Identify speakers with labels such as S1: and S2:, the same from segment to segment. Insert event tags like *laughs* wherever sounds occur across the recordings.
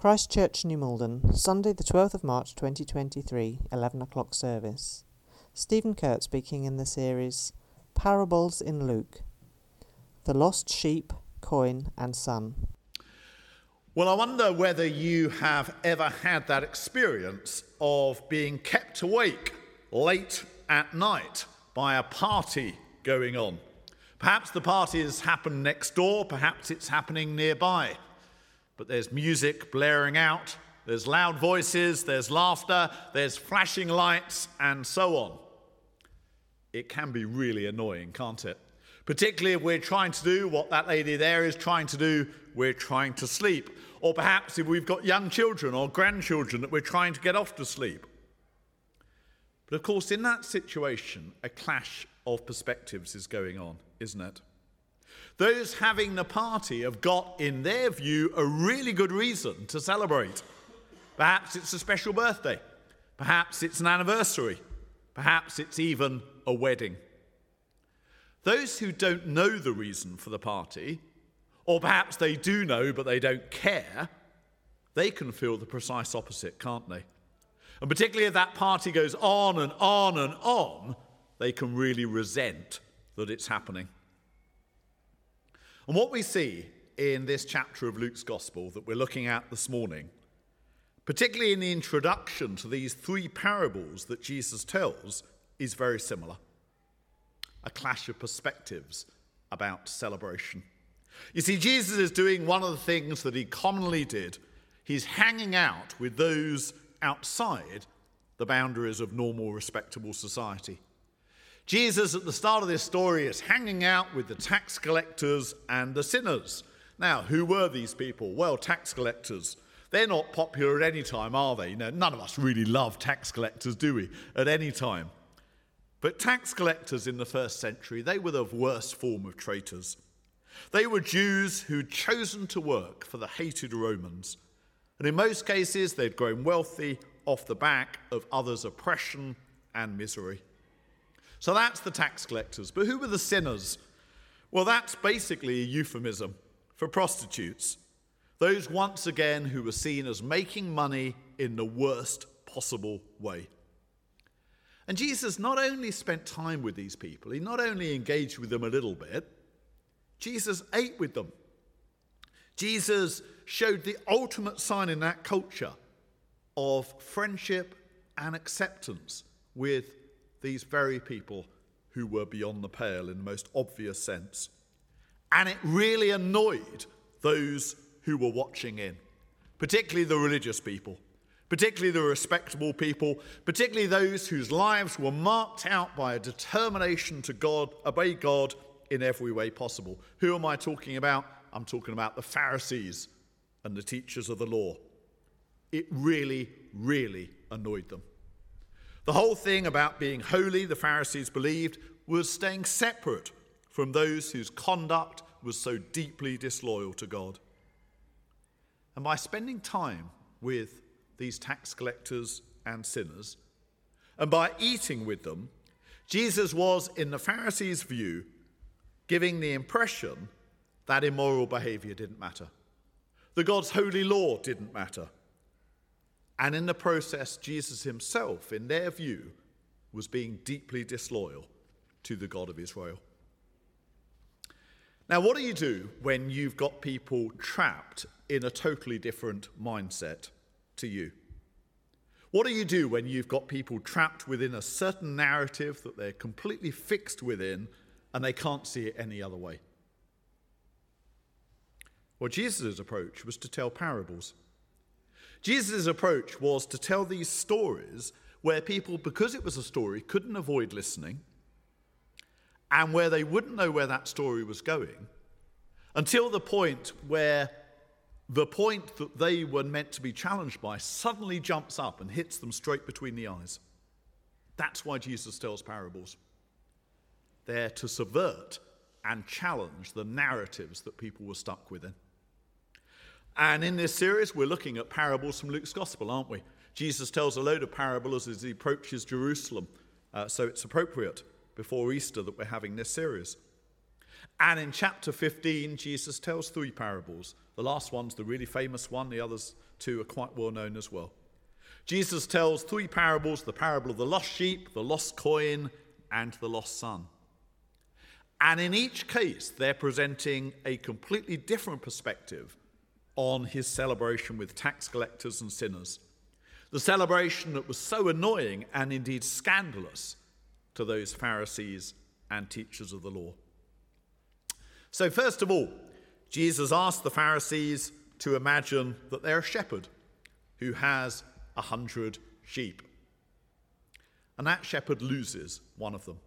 S1: Christ Church, New Malden, Sunday, the 12th of March 2023, 11 o'clock service. Stephen Kuhrt speaking in the series Parables in Luke The Lost Sheep, Coin, and Son.
S2: Well, I wonder whether you have ever had that experience of being kept awake late at night by a party going on. Perhaps the party has happened next door, perhaps it's happening nearby but there's music blaring out, there's loud voices, there's laughter, there's flashing lights, and so on. It can be really annoying, can't it? Particularly if we're trying to do what that lady there is trying to do, we're trying to sleep. Or perhaps if we've got young children or grandchildren that we're trying to get off to sleep. But of course, in that situation, a clash of perspectives is going on, isn't it? Those having the party have got, in their view, a really good reason to celebrate. Perhaps it's a special birthday. Perhaps it's an anniversary. Perhaps it's even a wedding. Those who don't know the reason for the party, or perhaps they do know but they don't care, they can feel the precise opposite, can't they? And particularly if that party goes on and on and on, they can really resent that it's happening. And what we see in this chapter of Luke's Gospel that we're looking at this morning, particularly in the introduction to these three parables that Jesus tells, is very similar a clash of perspectives about celebration. You see, Jesus is doing one of the things that he commonly did. He's hanging out with those outside the boundaries of normal, respectable society. Jesus, at the start of this story, is hanging out with the tax collectors and the sinners. Now, who were these people? Well, tax collectors. They're not popular at any time, are they? You know, none of us really love tax collectors, do we? At any time. But tax collectors in the first century, they were the worst form of traitors. They were Jews who'd chosen to work for the hated Romans. And in most cases, they'd grown wealthy off the back of others' oppression and misery. So that's the tax collectors. But who were the sinners? Well, that's basically a euphemism for prostitutes. Those, once again, who were seen as making money in the worst possible way. And Jesus not only spent time with these people, he not only engaged with them a little bit, Jesus ate with them. Jesus showed the ultimate sign in that culture of friendship and acceptance with these very people who were beyond the pale in the most obvious sense. And it really annoyed those who were watching in, particularly the religious people, particularly the respectable people, particularly those whose lives were marked out by a determination to God, obey God in every way possible. Who am I talking about? I'm talking about the Pharisees and the teachers of the law. It really, really annoyed them. The whole thing about being holy, the Pharisees believed, was staying separate from those whose conduct was so deeply disloyal to God. And by spending time with these tax collectors and sinners, and by eating with them, Jesus was, in the Pharisees' view, giving the impression that immoral behavior didn't matter. The God's holy law didn't matter. And in the process, Jesus himself, in their view, was being deeply disloyal to the God of Israel. Now, what do you do when you've got people trapped in a totally different mindset to you? What do you do when you've got people trapped within a certain narrative that they're completely fixed within and they can't see it any other way? Well, Jesus' approach was to tell parables. Jesus' approach was to tell these stories where people, because it was a story, couldn't avoid listening, and where they wouldn't know where that story was going until the point where the point that they were meant to be challenged by suddenly jumps up and hits them straight between the eyes. That's why Jesus tells parables. They're to subvert and challenge the narratives that people were stuck within. And in this series, we're looking at parables from Luke's Gospel, aren't we? Jesus tells a load of parables as he approaches Jerusalem, uh, so it's appropriate before Easter that we're having this series. And in chapter 15, Jesus tells three parables. The last one's the really famous one, the others two are quite well known as well. Jesus tells three parables the parable of the lost sheep, the lost coin, and the lost son. And in each case, they're presenting a completely different perspective on his celebration with tax collectors and sinners. The celebration that was so annoying and indeed scandalous to those Pharisees and teachers of the law. So, first of all, Jesus asked the Pharisees to imagine that they're a shepherd who has a hundred sheep. And that shepherd loses one of them.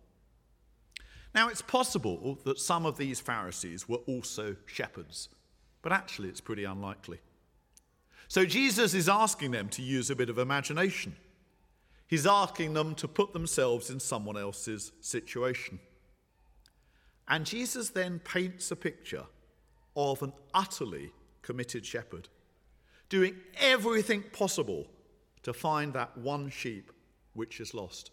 S2: Now, it's possible that some of these Pharisees were also shepherds, but actually, it's pretty unlikely. So, Jesus is asking them to use a bit of imagination. He's asking them to put themselves in someone else's situation. And Jesus then paints a picture of an utterly committed shepherd, doing everything possible to find that one sheep which is lost.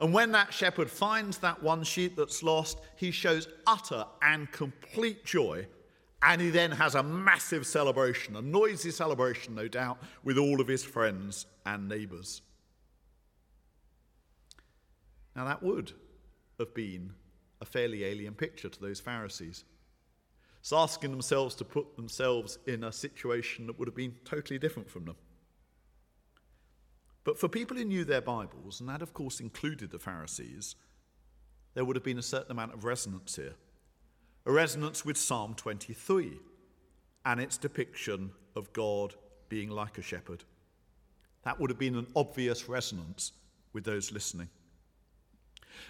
S2: And when that shepherd finds that one sheep that's lost, he shows utter and complete joy. And he then has a massive celebration, a noisy celebration, no doubt, with all of his friends and neighbours. Now, that would have been a fairly alien picture to those Pharisees. It's asking themselves to put themselves in a situation that would have been totally different from them. But for people who knew their Bibles, and that of course included the Pharisees, there would have been a certain amount of resonance here. A resonance with Psalm 23 and its depiction of God being like a shepherd. That would have been an obvious resonance with those listening.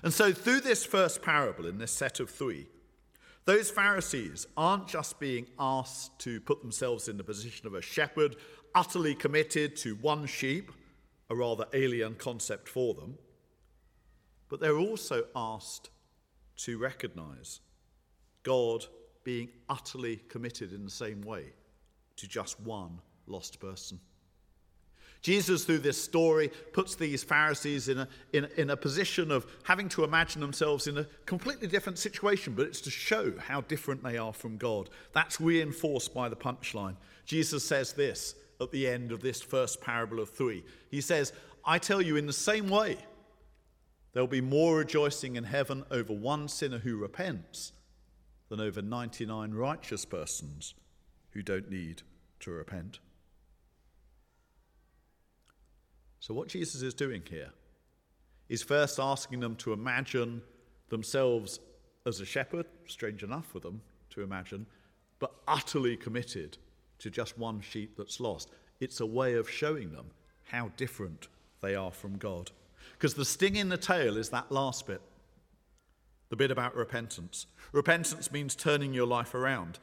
S2: And so, through this first parable in this set of three, those Pharisees aren't just being asked to put themselves in the position of a shepherd, utterly committed to one sheep, a rather alien concept for them, but they're also asked to recognize God being utterly committed in the same way to just one lost person. Jesus, through this story, puts these Pharisees in a, in, in a position of having to imagine themselves in a completely different situation, but it's to show how different they are from God. That's reinforced by the punchline. Jesus says this at the end of this first parable of three. He says, I tell you, in the same way, there'll be more rejoicing in heaven over one sinner who repents than over 99 righteous persons who don't need to repent. So, what Jesus is doing here is first asking them to imagine themselves as a shepherd, strange enough for them to imagine, but utterly committed to just one sheep that's lost. It's a way of showing them how different they are from God. Because the sting in the tail is that last bit the bit about repentance. Repentance means turning your life around.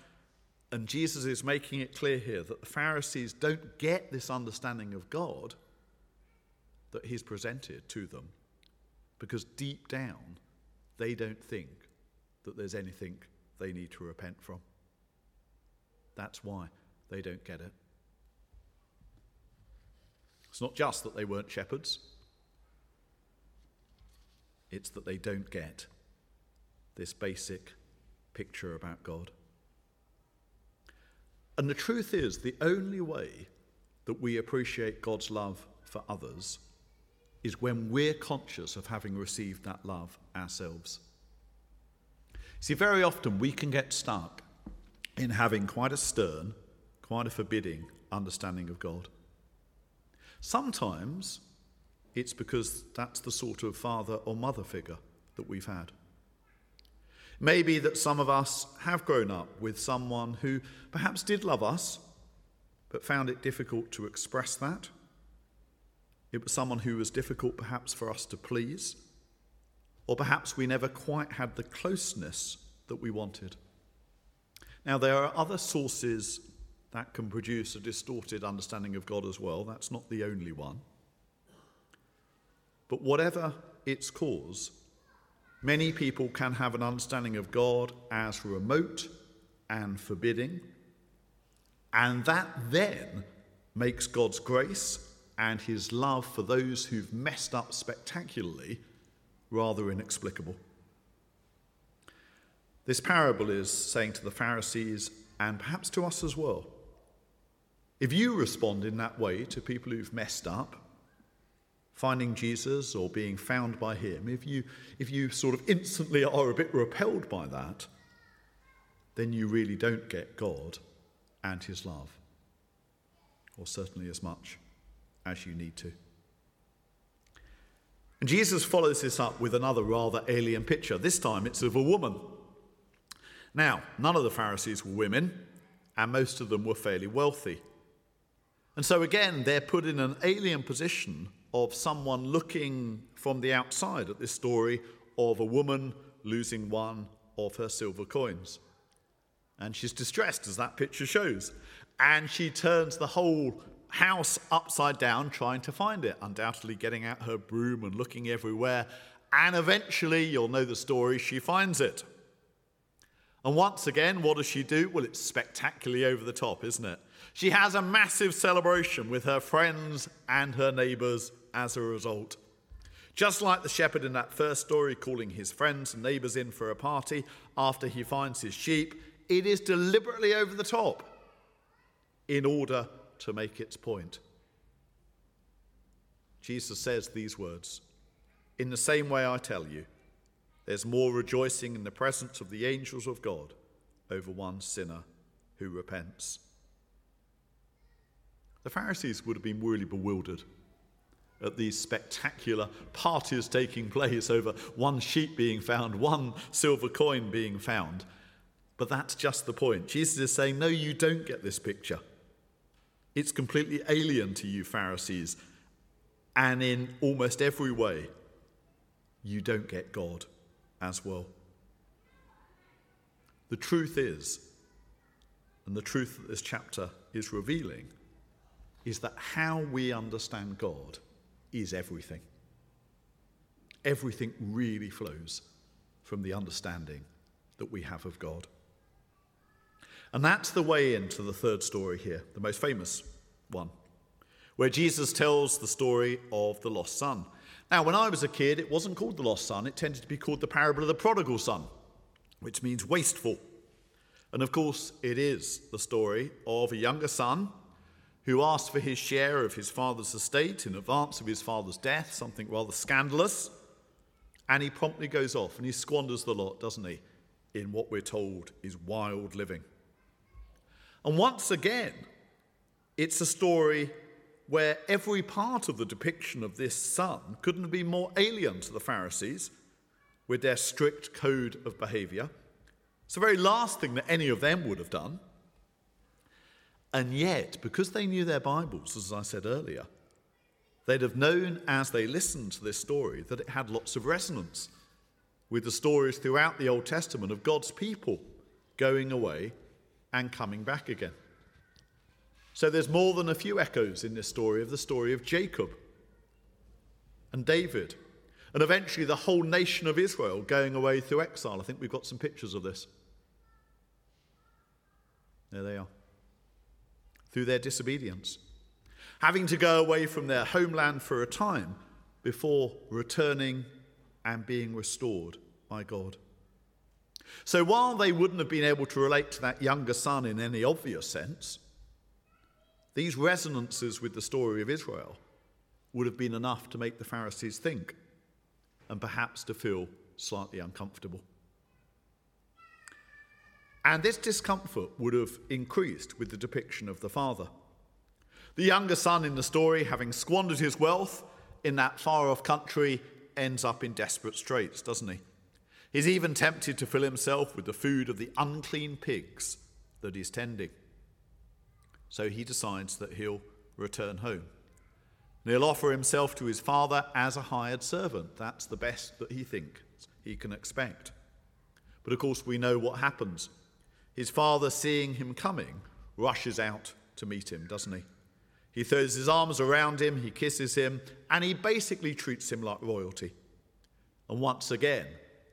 S2: And Jesus is making it clear here that the Pharisees don't get this understanding of God that he's presented to them because deep down they don't think that there's anything they need to repent from. That's why they don't get it. It's not just that they weren't shepherds, it's that they don't get this basic picture about God. And the truth is, the only way that we appreciate God's love for others is when we're conscious of having received that love ourselves. See, very often we can get stuck in having quite a stern, quite a forbidding understanding of God. Sometimes it's because that's the sort of father or mother figure that we've had. Maybe that some of us have grown up with someone who perhaps did love us, but found it difficult to express that it was someone who was difficult perhaps for us to please, or perhaps we never quite had the closeness that we wanted. Now, there are other sources that can produce a distorted understanding of God as well. That's not the only one. But whatever its cause, many people can have an understanding of God as remote and forbidding, and that then makes God's grace and his love for those who've messed up spectacularly rather inexplicable. This parable is saying to the Pharisees, and perhaps to us as well, If you respond in that way to people who've messed up, finding Jesus or being found by him, if you, if you sort of instantly are a bit repelled by that, then you really don't get God and his love, or certainly as much as you need to. And Jesus follows this up with another rather alien picture. This time it's of a woman. Now, none of the Pharisees were women, and most of them were fairly wealthy. And so, again, they're put in an alien position of someone looking from the outside at this story of a woman losing one of her silver coins. And she's distressed, as that picture shows. And she turns the whole house upside down trying to find it, undoubtedly getting out her broom and looking everywhere. And eventually, you'll know the story, she finds it. And once again, what does she do? Well, it's spectacularly over the top, isn't it? She has a massive celebration with her friends and her neighbours as a result. Just like the shepherd in that first story calling his friends and neighbours in for a party after he finds his sheep, it is deliberately over the top in order to make its point. Jesus says these words In the same way, I tell you, there's more rejoicing in the presence of the angels of God over one sinner who repents. The Pharisees would have been really bewildered at these spectacular parties taking place over one sheep being found, one silver coin being found. But that's just the point. Jesus is saying, No, you don't get this picture. It's completely alien to you, Pharisees. And in almost every way, you don't get God as well. The truth is, and the truth that this chapter is revealing, is that how we understand God is everything. Everything really flows from the understanding that we have of God. And that's the way into the third story here, the most famous one, where Jesus tells the story of the lost son. Now, when I was a kid, it wasn't called the lost son, it tended to be called the parable of the prodigal son, which means wasteful. And of course, it is the story of a younger son who asked for his share of his father's estate in advance of his father's death, something rather scandalous. And he promptly goes off and he squanders the lot, doesn't he, in what we're told is wild living. And once again, it's a story where every part of the depiction of this son couldn't have been more alien to the Pharisees with their strict code of behavior. It's the very last thing that any of them would have done. And yet, because they knew their Bibles, as I said earlier, they'd have known as they listened to this story that it had lots of resonance with the stories throughout the Old Testament of God's people going away and coming back again. So there's more than a few echoes in this story of the story of Jacob and David, and eventually the whole nation of Israel going away through exile. I think we've got some pictures of this. There they are. Through their disobedience, having to go away from their homeland for a time before returning and being restored by God. So while they wouldn't have been able to relate to that younger son in any obvious sense, these resonances with the story of Israel would have been enough to make the Pharisees think and perhaps to feel slightly uncomfortable. And this discomfort would have increased with the depiction of the father. The younger son in the story, having squandered his wealth in that far off country, ends up in desperate straits, doesn't he? He's even tempted to fill himself with the food of the unclean pigs that he's tending. So he decides that he'll return home. And he'll offer himself to his father as a hired servant. That's the best that he thinks he can expect. But of course, we know what happens. His father, seeing him coming, rushes out to meet him, doesn't he? He throws his arms around him, he kisses him, and he basically treats him like royalty. And once again,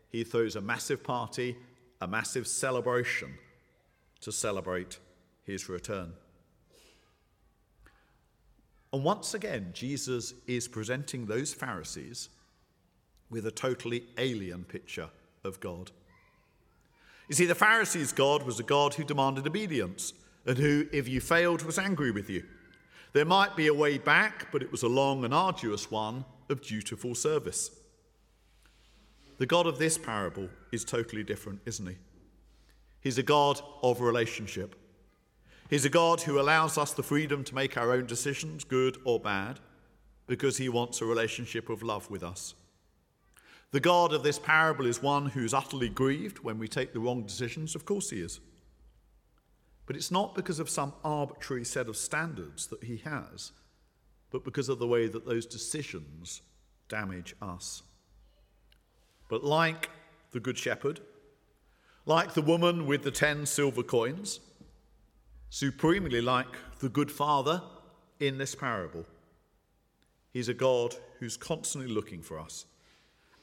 S2: he throws a massive party, a massive celebration to celebrate his return. And once again, Jesus is presenting those Pharisees with a totally alien picture of God. You see, the Pharisees' God was a God who demanded obedience, and who, if you failed, was angry with you. There might be a way back, but it was a long and arduous one of dutiful service. The God of this parable is totally different, isn't he? He's a God of relationship. He's a God who allows us the freedom to make our own decisions, good or bad, because he wants a relationship of love with us. The God of this parable is one who's utterly grieved when we take the wrong decisions. Of course, he is. But it's not because of some arbitrary set of standards that he has, but because of the way that those decisions damage us. But like the Good Shepherd, like the woman with the ten silver coins, supremely like the Good Father in this parable, he's a God who's constantly looking for us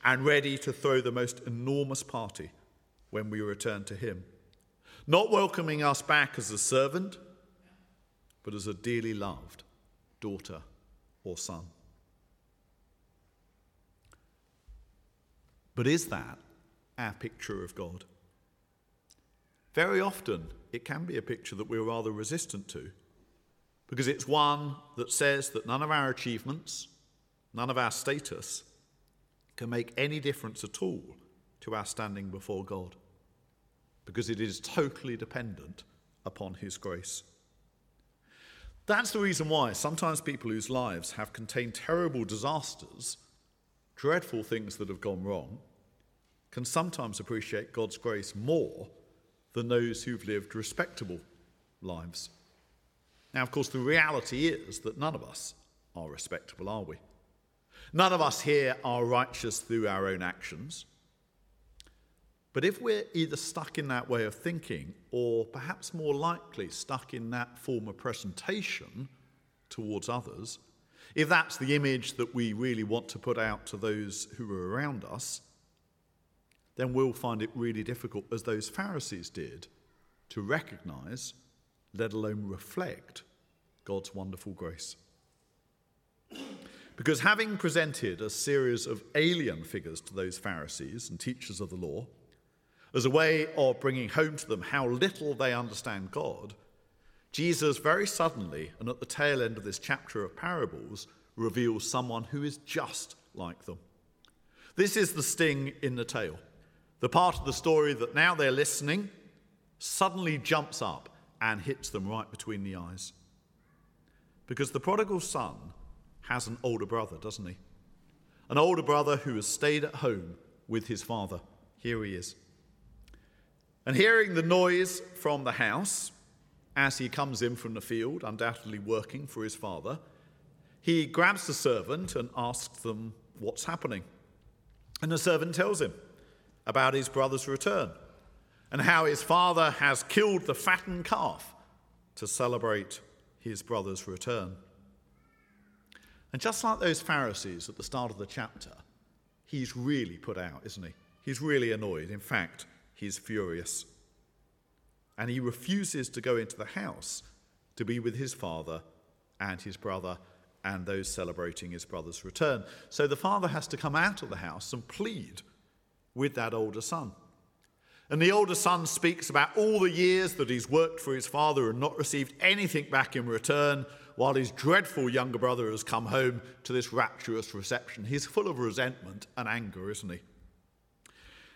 S2: and ready to throw the most enormous party when we return to him not welcoming us back as a servant, but as a dearly loved daughter or son. But is that our picture of God? Very often, it can be a picture that we're rather resistant to, because it's one that says that none of our achievements, none of our status, can make any difference at all to our standing before God because it is totally dependent upon His grace. That's the reason why sometimes people whose lives have contained terrible disasters, dreadful things that have gone wrong, can sometimes appreciate God's grace more than those who've lived respectable lives. Now, of course, the reality is that none of us are respectable, are we? None of us here are righteous through our own actions. But if we're either stuck in that way of thinking, or perhaps more likely stuck in that form of presentation towards others, if that's the image that we really want to put out to those who are around us, then we'll find it really difficult, as those Pharisees did, to recognize, let alone reflect, God's wonderful grace. Because having presented a series of alien figures to those Pharisees and teachers of the law, as a way of bringing home to them how little they understand God, Jesus very suddenly, and at the tail end of this chapter of parables, reveals someone who is just like them. This is the sting in the tail, the part of the story that now they're listening suddenly jumps up and hits them right between the eyes. Because the prodigal son has an older brother, doesn't he? An older brother who has stayed at home with his father. Here he is. And hearing the noise from the house as he comes in from the field, undoubtedly working for his father, he grabs the servant and asks them what's happening. And the servant tells him about his brother's return and how his father has killed the fattened calf to celebrate his brother's return. And just like those Pharisees at the start of the chapter, he's really put out, isn't he? He's really annoyed. In fact, he's furious. And he refuses to go into the house to be with his father and his brother and those celebrating his brother's return. So the father has to come out of the house and plead with that older son. And the older son speaks about all the years that he's worked for his father and not received anything back in return, while his dreadful younger brother has come home to this rapturous reception. He's full of resentment and anger, isn't he?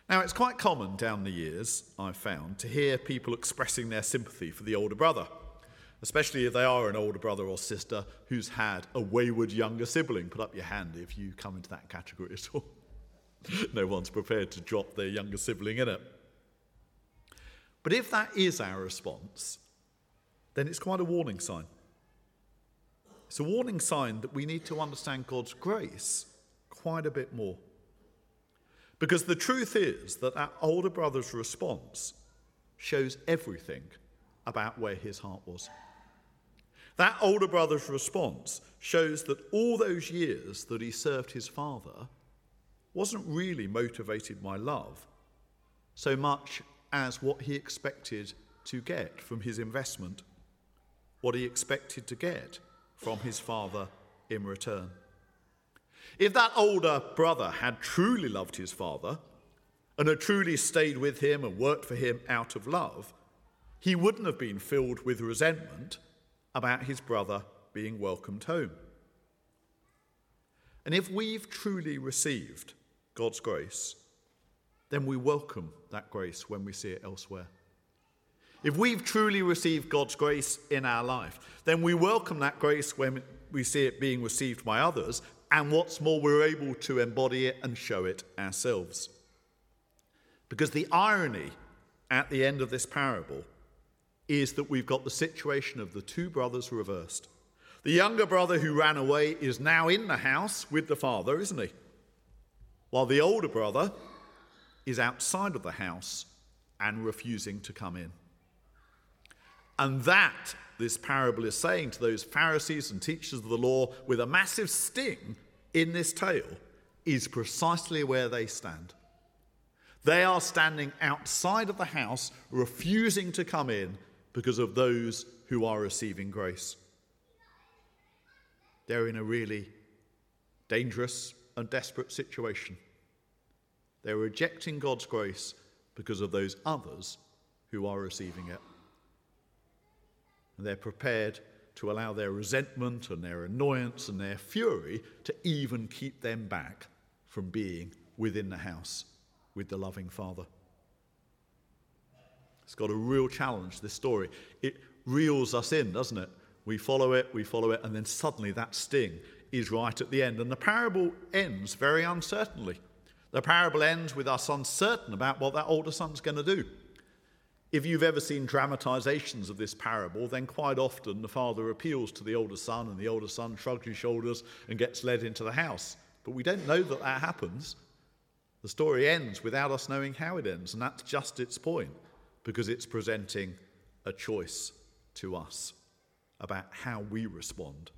S2: Now, it's quite common down the years, I've found, to hear people expressing their sympathy for the older brother, especially if they are an older brother or sister who's had a wayward younger sibling. Put up your hand if you come into that category at all. *laughs* no one's prepared to drop their younger sibling in it. But if that is our response, then it's quite a warning sign. It's a warning sign that we need to understand God's grace quite a bit more. Because the truth is that our older brother's response shows everything about where his heart was. That older brother's response shows that all those years that he served his father wasn't really motivated by love so much as what he expected to get from his investment, what he expected to get from his father in return. If that older brother had truly loved his father and had truly stayed with him and worked for him out of love, he wouldn't have been filled with resentment about his brother being welcomed home. And if we've truly received God's grace, then we welcome that grace when we see it elsewhere. If we've truly received God's grace in our life, then we welcome that grace when we see it being received by others, and what's more, we're able to embody it and show it ourselves. Because the irony at the end of this parable is that we've got the situation of the two brothers reversed. The younger brother who ran away is now in the house with the father, isn't he? While the older brother is outside of the house and refusing to come in. And that, this parable is saying to those Pharisees and teachers of the law with a massive sting in this tale, is precisely where they stand. They are standing outside of the house, refusing to come in because of those who are receiving grace. They're in a really dangerous and desperate situation. They're rejecting God's grace because of those others who are receiving it. And they're prepared to allow their resentment and their annoyance and their fury to even keep them back from being within the house with the loving Father. It's got a real challenge, this story. It reels us in, doesn't it? We follow it, we follow it, and then suddenly that sting is right at the end. And the parable ends very uncertainly. The parable ends with us uncertain about what that older son's going to do. If you've ever seen dramatizations of this parable, then quite often the father appeals to the older son, and the older son shrugs his shoulders and gets led into the house. But we don't know that that happens. The story ends without us knowing how it ends, and that's just its point, because it's presenting a choice to us about how we respond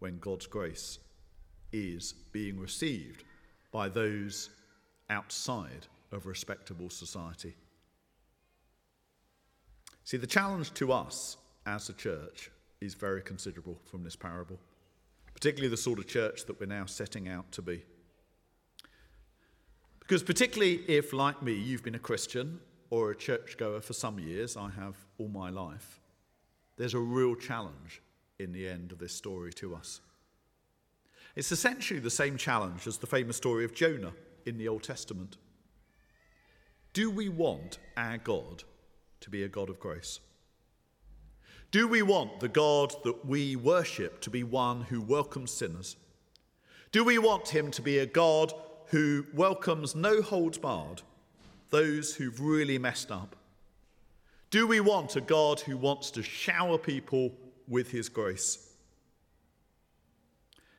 S2: when God's grace is being received by those outside of respectable society. See, the challenge to us as a church is very considerable from this parable, particularly the sort of church that we're now setting out to be. Because, particularly if, like me, you've been a Christian or a churchgoer for some years, I have all my life, there's a real challenge in the end of this story to us. It's essentially the same challenge as the famous story of Jonah in the Old Testament. Do we want our God to be a God of grace? Do we want the God that we worship to be one who welcomes sinners? Do we want him to be a God who welcomes no holds barred those who've really messed up? Do we want a God who wants to shower people with his grace?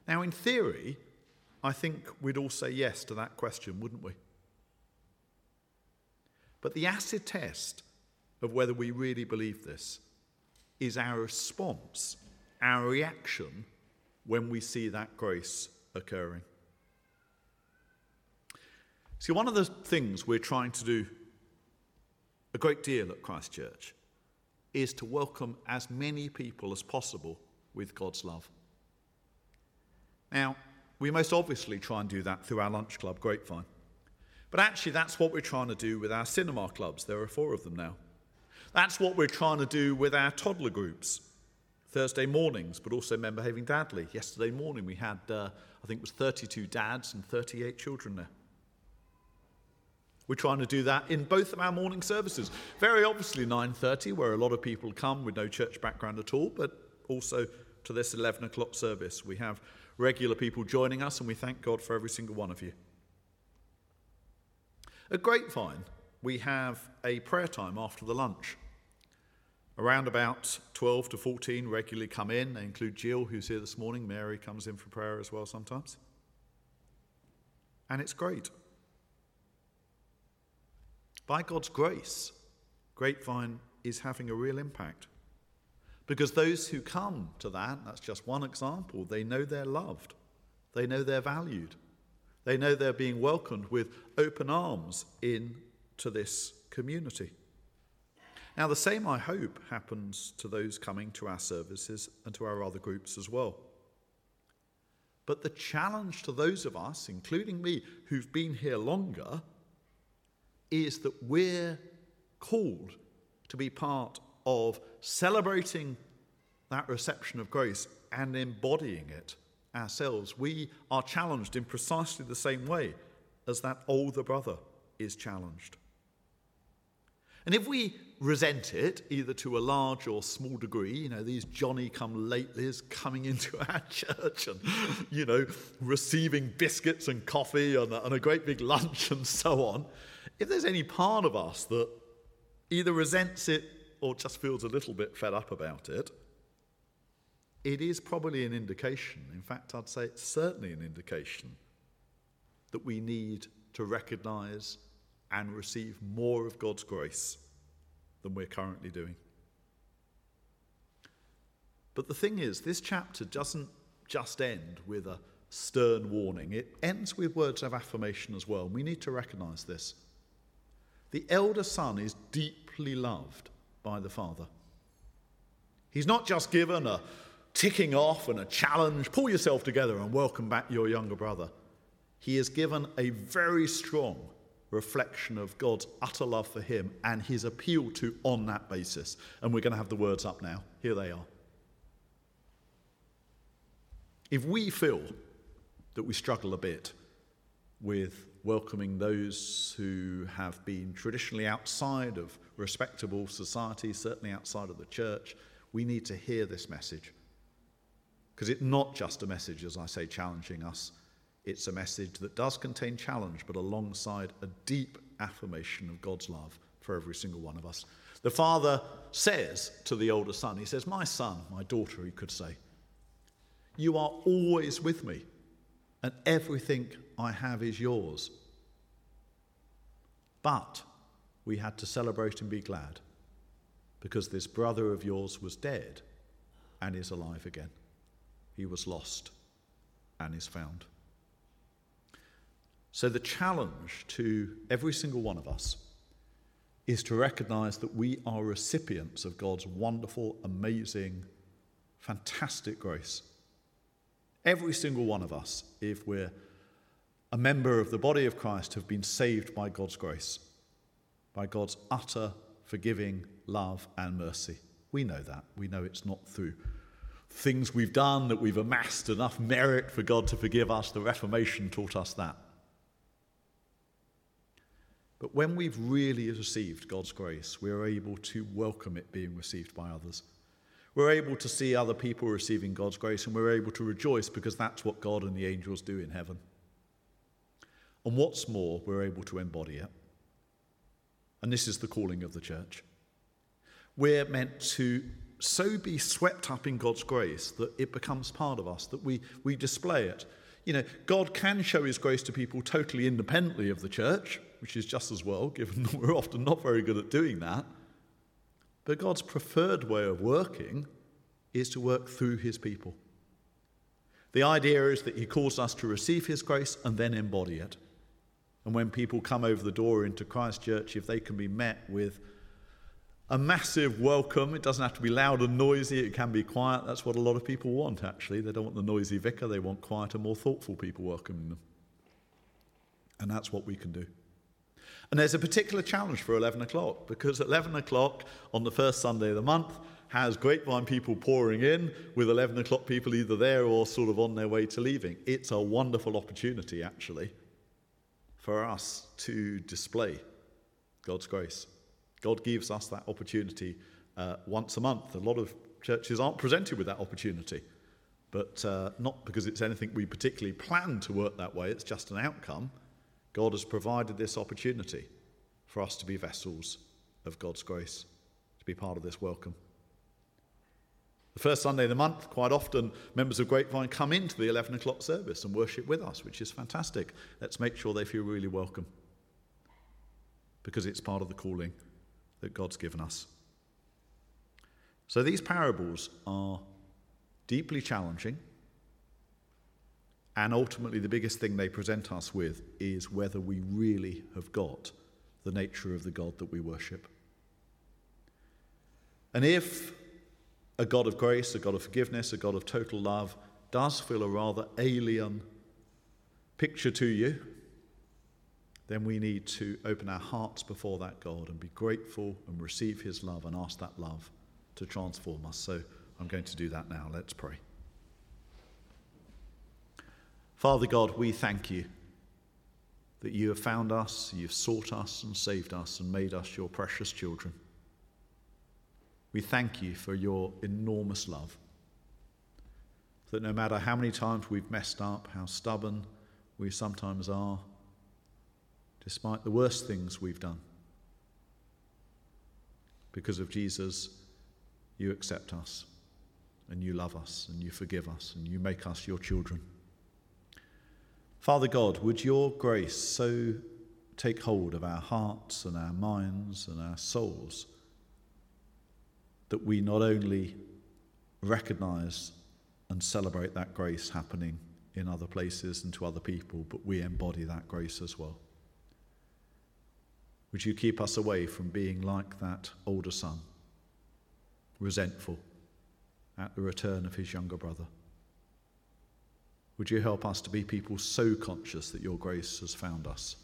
S2: Now, in theory, I think we'd all say yes to that question, wouldn't we? But the acid test of whether we really believe this is our response, our reaction when we see that grace occurring. See, one of the things we're trying to do a great deal at Christchurch is to welcome as many people as possible with God's love. Now, we most obviously try and do that through our lunch club, Grapevine. But actually, that's what we're trying to do with our cinema clubs. There are four of them now. That's what we're trying to do with our toddler groups. Thursday mornings, but also Men Behaving Dadly. Yesterday morning, we had, uh, I think it was 32 dads and 38 children there. We're trying to do that in both of our morning services. Very obviously 9:30, where a lot of people come with no church background at all, but also to this 11 o'clock service. We have regular people joining us, and we thank God for every single one of you. At Grapevine, we have a prayer time after the lunch. Around about 12 to 14 regularly come in. They include Jill, who's here this morning. Mary comes in for prayer as well sometimes. And it's great. By God's grace, Grapevine is having a real impact. Because those who come to that, that's just one example, they know they're loved, they know they're valued, they know they're being welcomed with open arms into this community. Now, the same, I hope, happens to those coming to our services and to our other groups as well. But the challenge to those of us, including me, who've been here longer, is that we're called to be part of celebrating that reception of grace and embodying it ourselves. We are challenged in precisely the same way as that older brother is challenged. And if we resent it, either to a large or small degree, you know, these Johnny come latelys coming *laughs* into our church and, you know, receiving biscuits and coffee and and a great big lunch and so on, if there's any part of us that either resents it or just feels a little bit fed up about it, it is probably an indication, in fact, I'd say it's certainly an indication, that we need to recognize and receive more of God's grace than we're currently doing. But the thing is, this chapter doesn't just end with a stern warning, it ends with words of affirmation as well. We need to recognize this. The elder son is deeply loved by the father. He's not just given a ticking off and a challenge, pull yourself together and welcome back your younger brother. He is given a very strong reflection of God's utter love for him and his appeal to on that basis. And we're going to have the words up now. Here they are. If we feel that we struggle a bit with welcoming those who have been traditionally outside of respectable society, certainly outside of the church, we need to hear this message. Because it's not just a message, as I say, challenging us, it's a message that does contain challenge, but alongside a deep affirmation of God's love for every single one of us. The father says to the older son, he says, My son, my daughter, he could say, you are always with me, and everything I have is yours. But we had to celebrate and be glad because this brother of yours was dead and is alive again. He was lost and is found. So, the challenge to every single one of us is to recognize that we are recipients of God's wonderful, amazing, fantastic grace. Every single one of us, if we're a member of the body of Christ, have been saved by God's grace, by God's utter, forgiving love and mercy. We know that. We know it's not through things we've done that we've amassed enough merit for God to forgive us. The Reformation taught us that. But when we've really received God's grace, we are able to welcome it being received by others. We're able to see other people receiving God's grace and we're able to rejoice because that's what God and the angels do in heaven. And what's more, we're able to embody it. And this is the calling of the church. We're meant to so be swept up in God's grace that it becomes part of us, that we, we display it. You know, God can show his grace to people totally independently of the church, which is just as well, given that *laughs* we're often not very good at doing that. But God's preferred way of working is to work through his people. The idea is that he calls us to receive his grace and then embody it. And when people come over the door into Christ Church, if they can be met with a massive welcome, it doesn't have to be loud and noisy, it can be quiet. That's what a lot of people want, actually. They don't want the noisy vicar, they want quieter, more thoughtful people welcoming them. And that's what we can do. And there's a particular challenge for 11 o'clock because 11 o'clock on the first Sunday of the month has grapevine people pouring in with 11 o'clock people either there or sort of on their way to leaving. It's a wonderful opportunity, actually, for us to display God's grace. God gives us that opportunity uh, once a month. A lot of churches aren't presented with that opportunity, but uh, not because it's anything we particularly plan to work that way, it's just an outcome. God has provided this opportunity for us to be vessels of God's grace, to be part of this welcome. The first Sunday of the month, quite often, members of Grapevine come into the 11 o'clock service and worship with us, which is fantastic. Let's make sure they feel really welcome because it's part of the calling that God's given us. So these parables are deeply challenging and ultimately, the biggest thing they present us with is whether we really have got the nature of the God that we worship. And if a God of grace, a God of forgiveness, a God of total love does feel a rather alien picture to you, then we need to open our hearts before that God and be grateful and receive his love and ask that love to transform us. So I'm going to do that now. Let's pray. Father God, we thank you that you have found us, you've sought us and saved us and made us your precious children. We thank you for your enormous love. That no matter how many times we've messed up, how stubborn we sometimes are, despite the worst things we've done, because of Jesus, you accept us and you love us and you forgive us and you make us your children. Father God, would your grace so take hold of our hearts and our minds and our souls that we not only recognize and celebrate that grace happening in other places and to other people, but we embody that grace as well. Would you keep us away from being like that older son, resentful at the return of his younger brother? Would you help us to be people so conscious that your grace has found us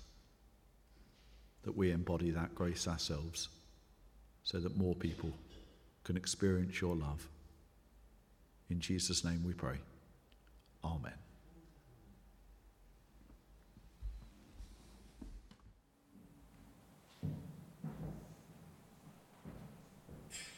S2: that we embody that grace ourselves so that more people can experience your love? In Jesus' name we pray. Amen.